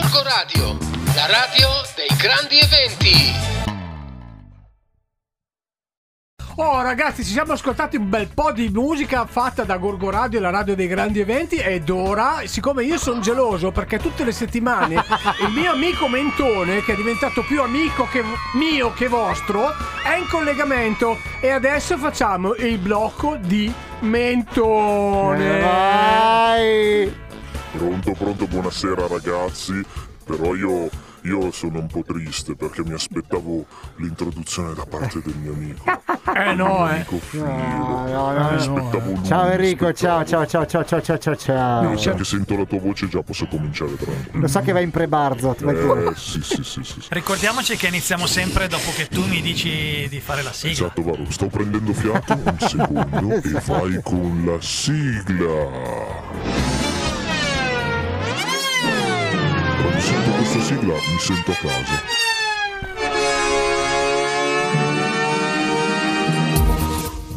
Gorgo Radio, la radio dei grandi eventi. Oh ragazzi, ci siamo ascoltati un bel po' di musica fatta da Gorgo Radio, la radio dei grandi eventi ed ora, siccome io sono geloso perché tutte le settimane il mio amico Mentone, che è diventato più amico che mio che vostro, è in collegamento e adesso facciamo il blocco di Mentone. Vai! Pronto, pronto, buonasera ragazzi. Però io, io sono un po' triste perché mi aspettavo l'introduzione da parte del mio amico. Eh no, eh. Amico Filo. No, no, no, Mi no. aspettavo lui. Ciao Enrico, aspettavo. ciao, ciao, ciao, ciao, ciao, ciao, ciao, Io ciao. sa che sento la tua voce già posso cominciare tranquillo. Lo sa che va in pre-barzot, vai pure. Eh, sì, sì, sì, sì. sì. Ricordiamoci che iniziamo sempre dopo che tu mi dici di fare la sigla. Esatto, Varo, sto prendendo fiato un secondo e vai con la sigla. Sigla mi sento a casa.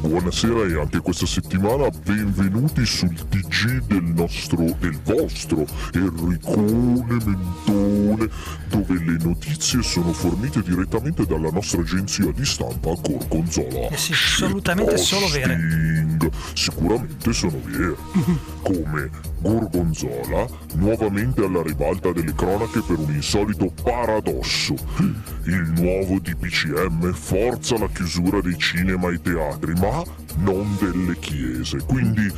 Buonasera e anche questa settimana benvenuti sul TG del nostro, del vostro Enricone Mentone, dove le notizie sono fornite direttamente dalla nostra agenzia di stampa Gorgonzola. Eh sì, assolutamente solo vere. Sicuramente sono vere. Come Gorgonzola, nuovamente alla ribalta delle cronache per un insolito paradosso. Il nuovo DPCM forza la chiusura dei cinema e teatri, ma non delle chiese. Quindi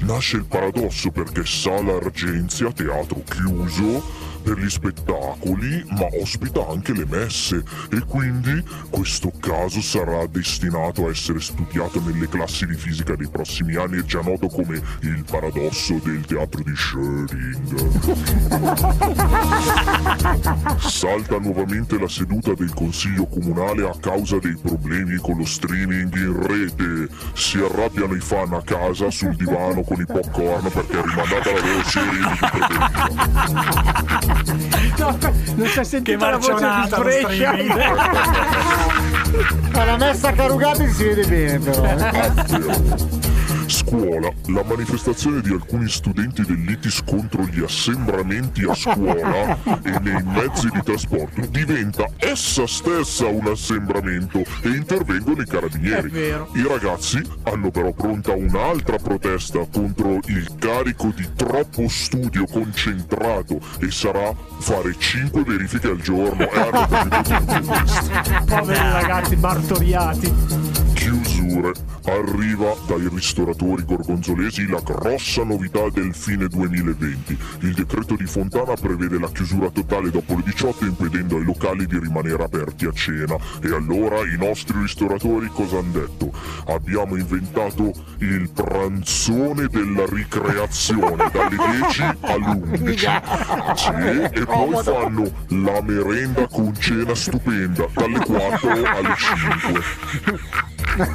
nasce il paradosso perché Sala Argenzia, teatro chiuso, per gli spettacoli, ma ospita anche le messe e quindi questo caso sarà destinato a essere studiato nelle classi di fisica dei prossimi anni, è già noto come il paradosso del teatro di Schrödinger. Salta nuovamente la seduta del consiglio comunale a causa dei problemi con lo streaming in rete. Si arrabbiano i fan a casa sul divano con i popcorn perché è rimandata la loro serie di. No, non si è sentita la voce di Brescia. Ma la messa Carugati si vede bene però. eh. Scuola. La manifestazione di alcuni studenti dell'ITIS contro gli assembramenti a scuola e nei mezzi di trasporto diventa essa stessa un assembramento e intervengono i carabinieri. I ragazzi hanno però pronta un'altra protesta contro il carico di troppo studio concentrato e sarà fare 5 verifiche al giorno e questo. Poveri ragazzi martoriati. Chiusure. Arriva dai ristoratori gorgonzolesi la grossa novità del fine 2020. Il decreto di Fontana prevede la chiusura totale dopo le 18 impedendo ai locali di rimanere aperti a cena. E allora i nostri ristoratori cosa hanno detto? Abbiamo inventato il pranzone della ricreazione dalle 10 alle 11. Sì, e poi fanno la merenda con cena stupenda dalle 4 alle 5. Noi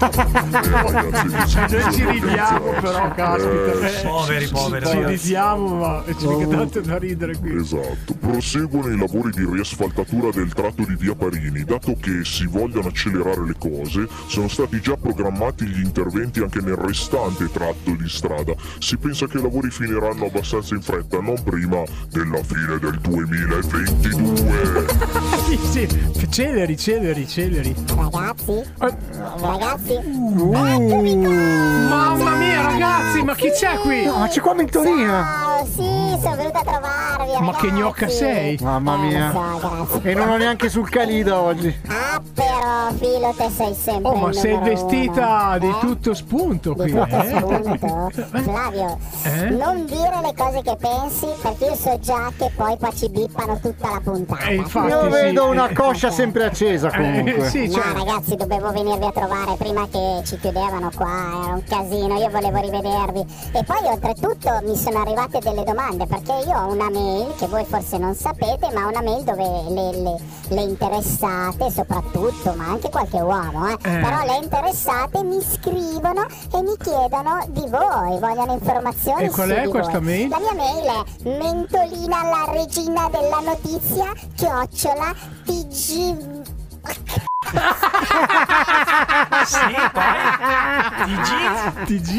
ci ridiamo però, caspita. Eh, Poveri, poveri Ci ridiamo, ma ci mica tanto da ridere qui. Esatto. Proseguono i lavori di riasfaltatura del tratto di via Parini. Dato che si vogliono accelerare le cose, sono stati già programmati gli interventi anche nel restante tratto di strada. Si pensa che i lavori finiranno abbastanza in fretta, non prima della fine del 2022. Sì, sì, celeri, celeri, celeri. Ragazzi, Eh, ragazzi, Mamma mia, ragazzi, ma chi c'è qui? No, ma c'è qua Mentolina. ciao, sì, sono venuta a trovarvi. Ma che ragazzi. gnocca sei? Mamma Eh, mia. lo so. E non ho neanche sul Calida oggi. Ah, però, Filo, te sei sempre Oh, ma il sei vestita uno. di Eh? tutto spunto Di qui, tutto eh? spunto? Flavio, Eh? non dire le cose che pensi perché io so già che poi qua ci bippano tutta la puntata. Eh, infatti, Io sì, vedo una eh, coscia sempre accesa eh, comunque. sì, No cioè, ragazzi dovevo venirvi a trovare prima che ci chiudevano qua, era un casino, io volevo rivedervi e poi oltretutto mi sono arrivate delle domande perché io ho una mail che voi forse non sapete ma una mail dove le, le- le interessate soprattutto ma anche qualche uomo eh, Eh. però le interessate mi scrivono e mi chiedono di voi, vogliono informazioni E qual è questa voi. mail? La mia mail è mentolina la regina della notizia chiocciola tg Sì, poi TG TG?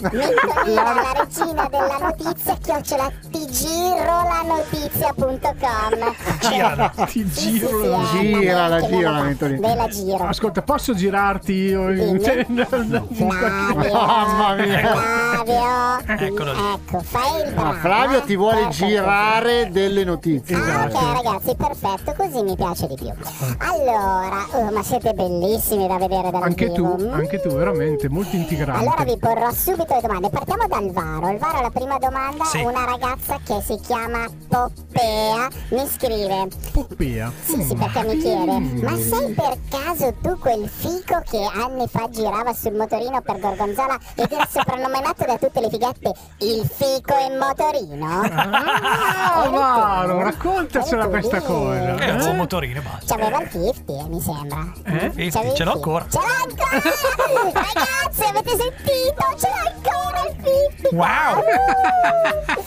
Mentolina, la regina della notizia, chiocciola tgirolanotizia.com Girala. Ti Sì, giro. sì, sì, la- me la- Mentolina. Ve la giro. Ascolta, posso girarti io? Cioè, no, Mamma mia. Flavio, Eccolo lì. ecco, fai il Ma bravo. Flavio eh. ti vuole Perfetto. girare delle notizie. Ah, ok ragazzi, perfetto, così mi piace di più. Allora, oh, ma siete bellissimi da vedere dal Anche vivo. tu, Mm. anche tu, veramente, molto integrante. Allora vi porrò subito le domande. Partiamo dal Varo. Il Varo, la prima domanda, Sì. una ragazza che si chiama Poppea mi scrive. Poppea. Sì, sì, perché mi chiede, ma sei per caso tu quel fico che anni fa girava sul motorino per Gorgonzola ed era soprannominato da tutte le fighette il fico in motorino? Ah, tu? Varo, raccontacela questa cosa. È un eh? motorino e basta. C'aveva il 50, eh, mi sembra. Eh? Sì, C'avevi ce l'ho ancora. 50. Ce l'ha ancora! Ragazzi, avete sentito? Ce l'ha ancora il 50! Wow!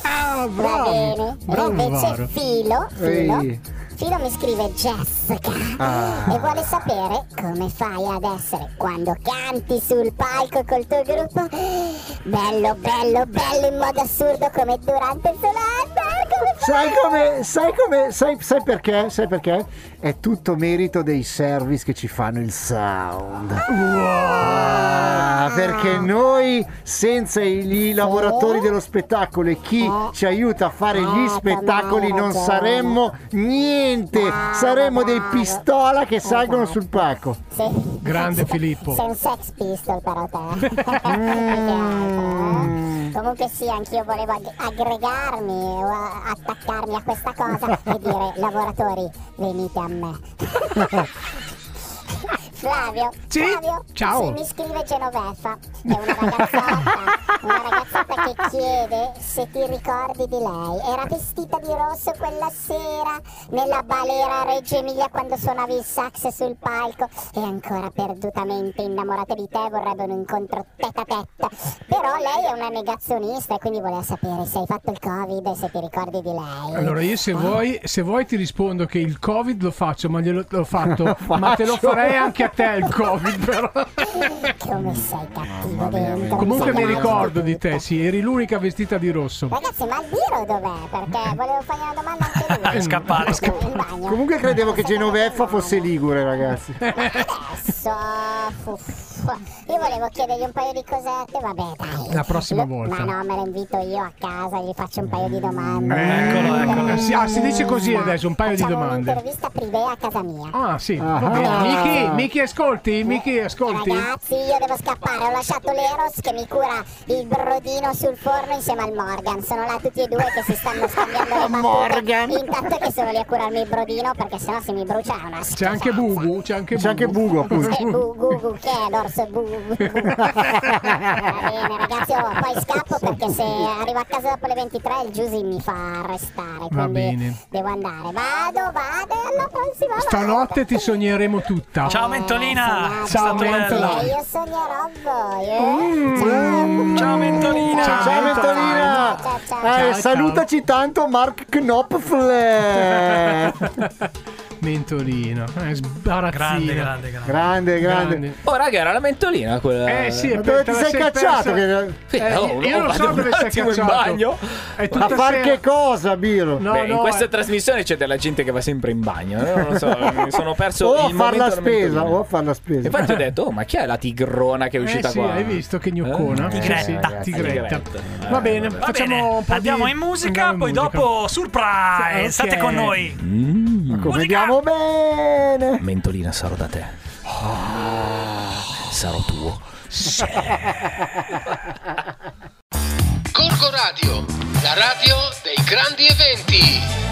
Ah, Va bravo. bene. Bravo, e invece Varo. Filo, Filo, Ehi. Filo mi scrive Jessica Ah. e vuole sapere come fai ad essere quando canti sul palco col tuo gruppo. Bello, bello, bello in modo assurdo come durante il Solar. Sai come, sai come, sai, sai perché? Sai perché? È tutto merito dei service che ci fanno il sound. Ah, perché noi senza i, lavoratori dello spettacolo e chi ci aiuta a fare gli Eh, spettacoli non saremmo niente, saremmo dei pistola che salgono Esatto. sul palco. Sì. Grande Filippo. Sei un sex pistol però te. Altro, Mm. eh. Comunque sì, anch'io volevo ag- aggregarmi o a- attaccarmi a questa cosa e dire lavoratori venite a me. Flavio, Sì? Flavio, Ciao. mi scrive Genoveffa, è una ragazzotta, una ragazzotta che chiede se ti ricordi di lei. Era vestita di rosso quella sera nella balera a Reggio Emilia quando suonavi il sax sul palco e ancora perdutamente innamorata di te vorrebbe un incontro tête a tête. Però lei è una negazionista e quindi voleva sapere se hai fatto il covid e se ti ricordi di lei. Allora io se vuoi, se vuoi ti rispondo che il covid lo faccio, ma glielo l'ho fatto, ma te lo farei anche a te il covid però. Come sei cattivo dentro. Comunque mi ricordo di te, sì, eri l'unica vestita di rosso. Ragazzi, ma il Biro dov'è? Perché volevo fargli una domanda anche lui. È scappato. In bagno. Comunque credevo che Genoveffa fosse ligure, ragazzi. Adesso, io volevo chiedergli un paio di cosette, vabbè dai. La prossima volta. Ma no, me lo invito io a casa, gli faccio un paio di domande. Eccolo, eccolo. Sì, ah, si dice così adesso, un paio di Facciamo domande. un'intervista privé a casa mia. Ah sì, Ah. va bene. Miki, Miki ascolti, Miki ascolti. Ragazzi, io devo scappare, ho lasciato l'Eros che mi cura il brodino sul forno insieme al Morgan. Sono là tutti e due che si stanno scambiando le battute. Morgan. Intanto che sono lì a curarmi il brodino perché sennò se mi brucia è una C'è anche Bubu, c'è anche C'è anche Bubu. Bugo, appunto. Eh, bu, gu, gu, che è l'orso bu, bu, bu. Va bene ragazzi, oh, poi scappo perché se arrivo a casa dopo le 23 il Giusy mi fa arrestare. Va Quindi bene. devo andare. Vado, vado e alla prossima volta. Stanotte ti sogneremo tutta. Ciao Mentolina, Eh, Ciao, Mentolina. bello. E io sognerò voi. Eh? Ciao. Ciao Mentolina. Ciao, Ciao, Mentolina! Ciao, ciao. Eh, Ciao, salutaci tanto Mark Knopfler! Mentolino, eh, sbarazzino. Grande, grande, grande. grande, grande. Oh, raga, era la mentolina quella. Eh sì, Ma dove ti sei cacciato? Che- Eh, oh, io no, non so vado dove un sei attimo in cacciato. bagno. È A tutta far sera- che cosa, Biro? No, Beh, no, in questa eh, trasmissione c'è della gente che va sempre in bagno. eh, Non lo so, mi sono perso O a il far la spesa, o a far la spesa. Infatti ho detto, oh, ma chi è la tigrona che è eh uscita sì, qua? hai visto che gnoccona? Eh, Tigretta. Tigretta. Va bene, Va facciamo bene, un po' andiamo di... in musica, andiamo poi in musica. dopo surprise. State con noi. Mm, Come Musica! vediamo bene! mentolina sarò da te. Sarò tuo. Corco Radio, la radio dei grandi eventi.